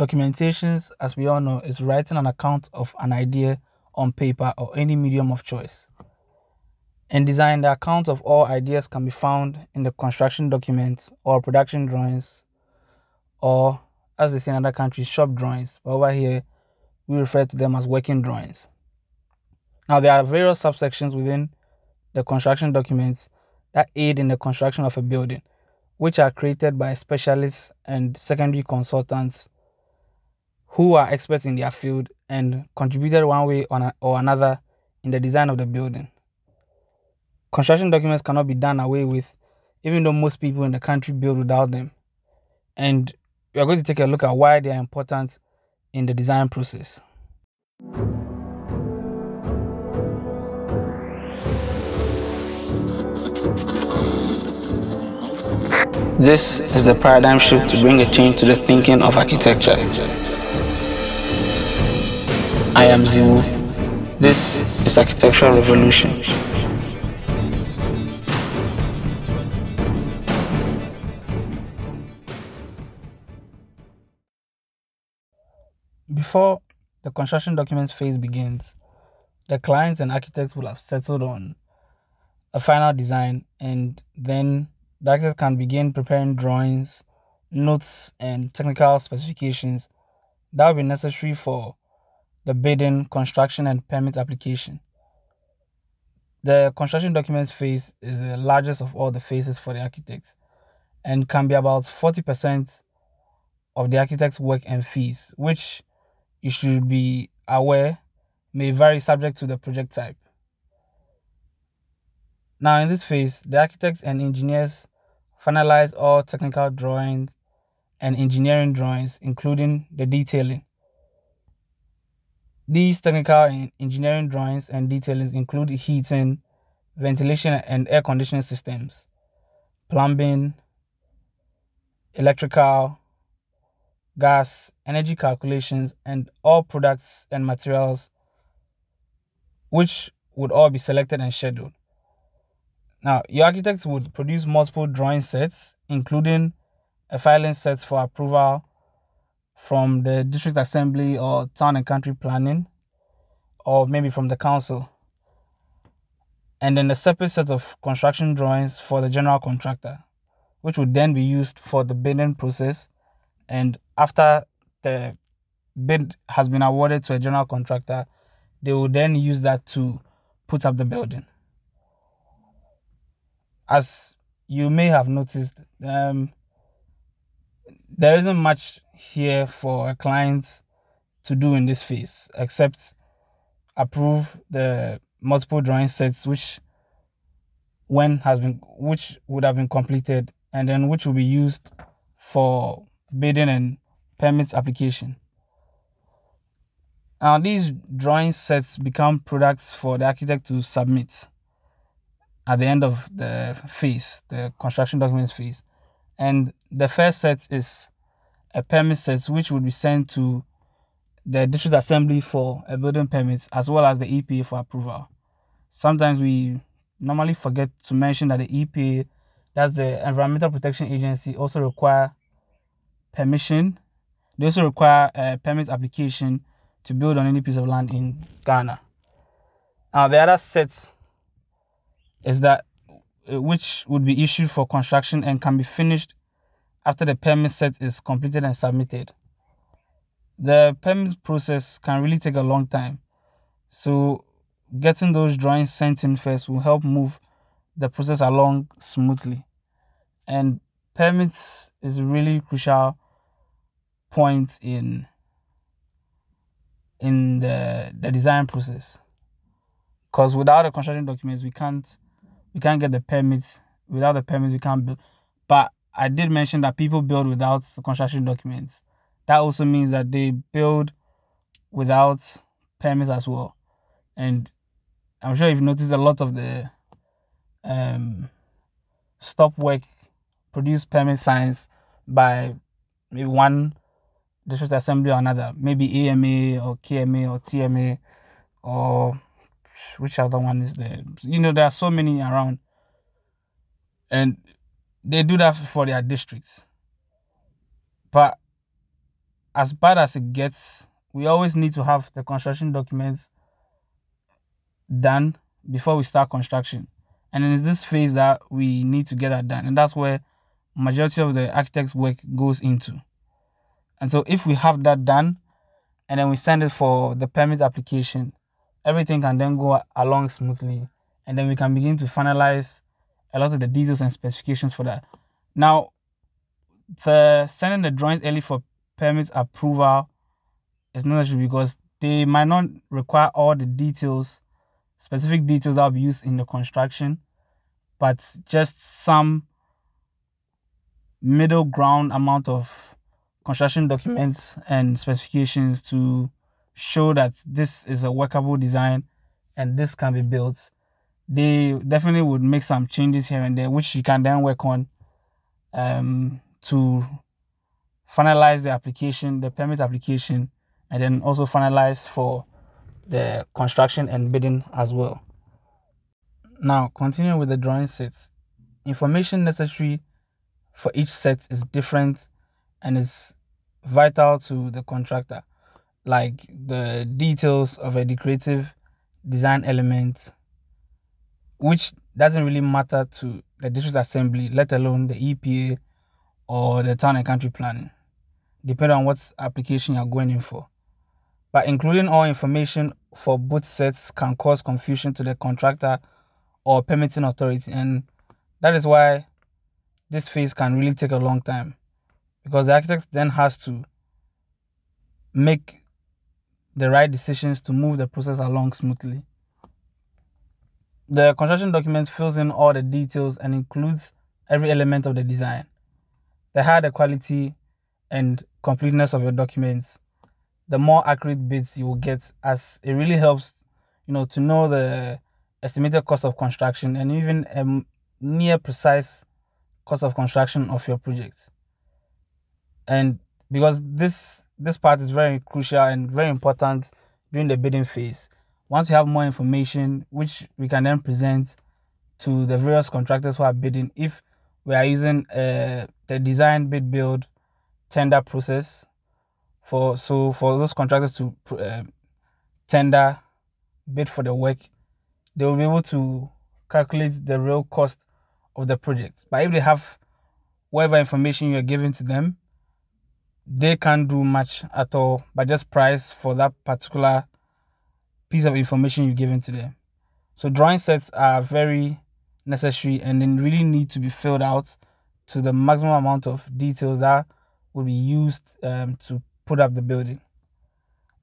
Documentations, as we all know, is writing an account of an idea on paper or any medium of choice. In design, the account of all ideas can be found in the construction documents or production drawings, or as they say in other countries, shop drawings. But over here, we refer to them as working drawings. Now, there are various subsections within the construction documents that aid in the construction of a building, which are created by specialists and secondary consultants who are experts in their field and contributed one way or another in the design of the building. Construction documents cannot be done away with, even though most people in the country build without them. And we are going to take a look at why they are important in the design process. This is the paradigm shift to bring a change to the thinking of architecture. I am Ziwu. This is Architectural Revolution. Before the construction documents phase begins, the clients and architects will have settled on a final design and then the architect can begin preparing drawings, notes, and technical specifications that will be necessary for the bidding, construction, and permit application. The construction documents phase is the largest of all the phases for the architects and can be about 40% of the architect's work and fees, which you should be aware may vary subject to the project type. Now, in this phase, the architects and engineers finalize all technical drawings and engineering drawings, including the detailing. These technical and engineering drawings and detailings include heating, ventilation and air conditioning systems, plumbing, electrical, gas, energy calculations, and all products and materials which would all be selected and scheduled. Now, your architect would produce multiple drawing sets, including a filing set for approval from the district assembly or town and country planning, or maybe from the council. And then a separate set of construction drawings for the general contractor, which would then be used for the bidding process. And after the bid has been awarded to a general contractor, they will then use that to put up the building. As you may have noticed, um, there isn't much here for a client to do in this phase except approve the multiple drawing sets which when has been which would have been completed and then which will be used for bidding and permits application. Now these drawing sets become products for the architect to submit at the end of the phase, the construction documents phase. And the first set is a permit set which would be sent to the district assembly for a building permit as well as the EPA for approval. Sometimes we normally forget to mention that the EPA, that's the Environmental Protection Agency, also require permission. They also require a permit application to build on any piece of land in Ghana. Now the other set is that uh, which would be issued for construction and can be finished after the permit set is completed and submitted. The permit process can really take a long time. So getting those drawings sent in first will help move the process along smoothly. And permits is a really crucial point in in the, the design process. Because without the construction documents we can't we can't get the permits. Without the permits we can't build. But I did mention that people build without construction documents. That also means that they build without permits as well. And I'm sure you've noticed a lot of the um, stop work produce permit signs by maybe one district assembly or another, maybe AMA or KMA or TMA or which other one is there? You know, there are so many around, and they do that for their districts. But as bad as it gets, we always need to have the construction documents done before we start construction. And in this phase that we need to get that done. And that's where majority of the architect's work goes into. And so if we have that done and then we send it for the permit application, everything can then go along smoothly and then we can begin to finalize a lot of the details and specifications for that. Now, the sending the drawings early for permit approval is not necessary because they might not require all the details, specific details that will be used in the construction, but just some middle ground amount of construction documents and specifications to show that this is a workable design and this can be built. They definitely would make some changes here and there, which you can then work on um, to finalize the application, the permit application, and then also finalize for the construction and bidding as well. Now, continuing with the drawing sets, information necessary for each set is different and is vital to the contractor, like the details of a decorative design element, which doesn't really matter to the district assembly, let alone the EPA or the town and country planning, depending on what application you're going in for. But including all information for both sets can cause confusion to the contractor or permitting authority, and that is why this phase can really take a long time because the architect then has to make the right decisions to move the process along smoothly. The construction document fills in all the details and includes every element of the design. The higher the quality and completeness of your documents, the more accurate bids you will get as it really helps, you know, to know the estimated cost of construction and even a near precise cost of construction of your project. And because this this part is very crucial and very important during the bidding phase. Once you have more information, which we can then present to the various contractors who are bidding, if we are using uh, the design bid build tender process for so for those contractors to uh, tender bid for the work, they will be able to calculate the real cost of the project. But if they have whatever information you're giving to them, they can't do much at all but just price for that particular piece of information you're given to them. So drawing sets are very necessary and then really need to be filled out to the maximum amount of details that will be used um, to put up the building.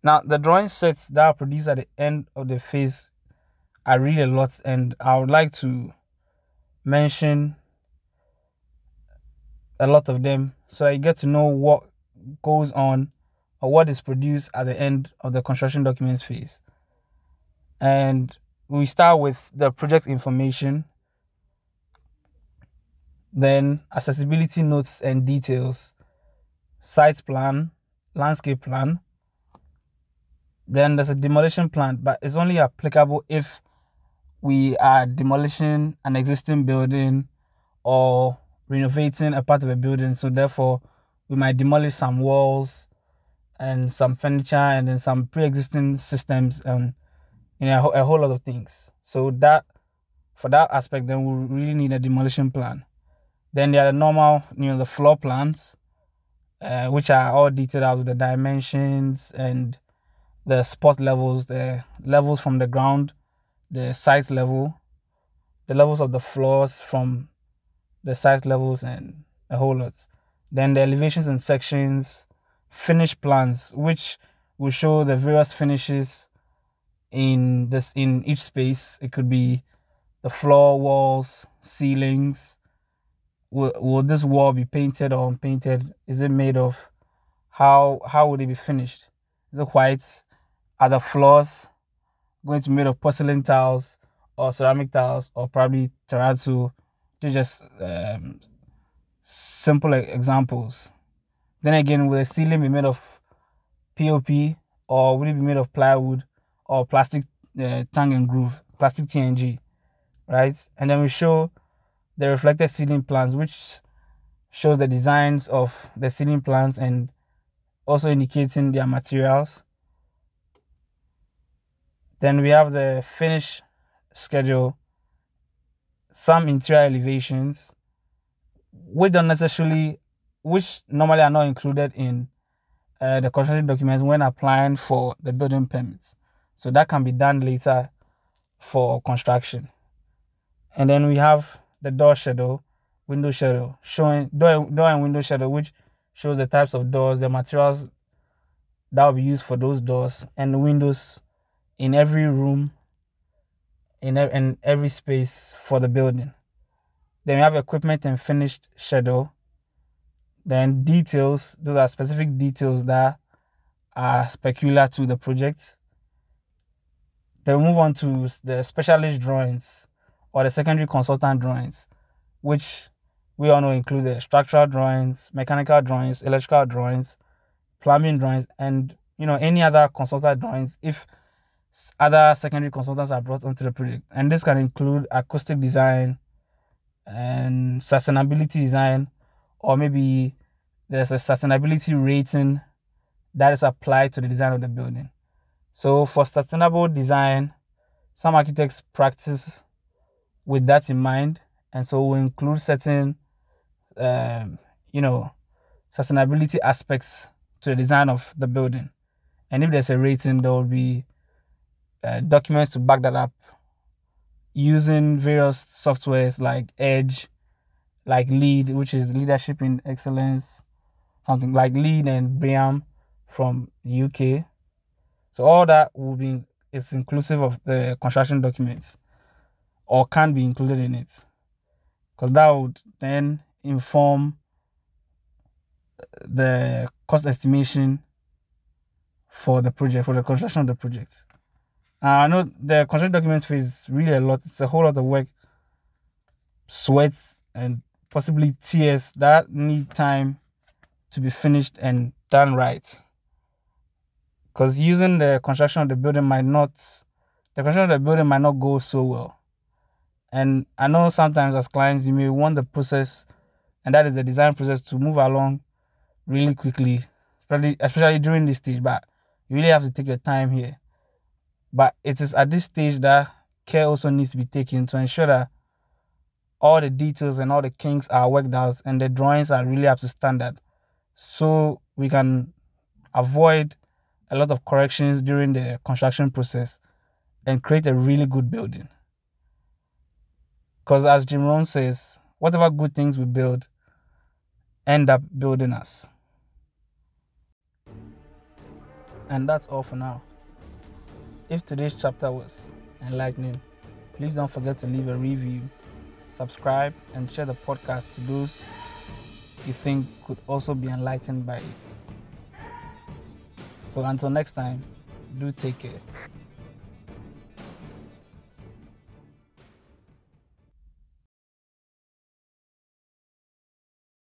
Now the drawing sets that are produced at the end of the phase are really a lot and I would like to mention a lot of them so you get to know what goes on or what is produced at the end of the construction documents phase. And we start with the project information, then accessibility notes and details, site plan, landscape plan. Then there's a demolition plan, but it's only applicable if we are demolishing an existing building or renovating a part of a building. So therefore, we might demolish some walls and some furniture and then some pre-existing systems and you know a, whole lot of things. So that for that aspect, then we really need a demolition plan. Then there are the normal, you know, the floor plans, uh, which are all detailed out with the dimensions and the spot levels, the levels from the ground, the site level, the levels of the floors from the site levels, and a whole lot. Then the elevations and sections, finish plans, which will show the various finishes in this in each space. It could be the floor, walls, ceilings. Will, will this wall be painted or unpainted? Is it made of? How how would it be finished? Is it white? Are the floors going to be made of porcelain tiles or ceramic tiles or probably terrazzo? To just um, simple examples. Then again, will the ceiling be made of POP or will it be made of plywood or plastic uh, tongue and groove, plastic TNG, right? And then we show the reflected ceiling plans, which shows the designs of the ceiling plans and also indicating their materials. Then we have the finish schedule, some interior elevations, which don't necessarily, which normally are not included in uh, the construction documents when applying for the building permits. So that can be done later for construction. And then we have the door schedule, window schedule, showing door, door and window schedule, which shows the types of doors, the materials that will be used for those doors, and the windows in every room, in, in every space for the building. Then we have equipment and finished schedule. Then details, those are specific details that are peculiar to the project. Then we move on to the specialist drawings or the secondary consultant drawings, which we all know include the structural drawings, mechanical drawings, electrical drawings, plumbing drawings, and you know any other consultant drawings if other secondary consultants are brought onto the project. And this can include acoustic design and sustainability design, or maybe there's a sustainability rating that is applied to the design of the building. So for sustainable design, some architects practice with that in mind, and so we include certain, um, you know, sustainability aspects to the design of the building. And if there's a rating, there will be uh, documents to back that up using various softwares like Edge, like LEED, which is Leadership in Excellence, something like LEED and BREEAM from UK. So all that will be is inclusive of the construction documents or can be included in it. Because that would then inform the cost estimation for the project for the construction of the project. Uh, i know the construction documents phase really a lot it's a whole lot of work sweat, and possibly tears that need time to be finished and done right because using the construction of the building might not the construction of the building might not go so well. And i know sometimes as clients you may want the process and that is the design process to move along really quickly especially, especially during this stage but you really have to take your time here. But it is at this stage that care also needs to be taken to ensure that all the details and all the kinks are worked out and the drawings are really up to standard. So we can avoid a lot of corrections during the construction process and create a really good building. Because as Jim Rohn says, whatever good things we build end up building us. And that's all for now. If today's chapter was enlightening, please don't forget to leave a review, subscribe, and share the podcast to those you think could also be enlightened by it. So until next time, do take care.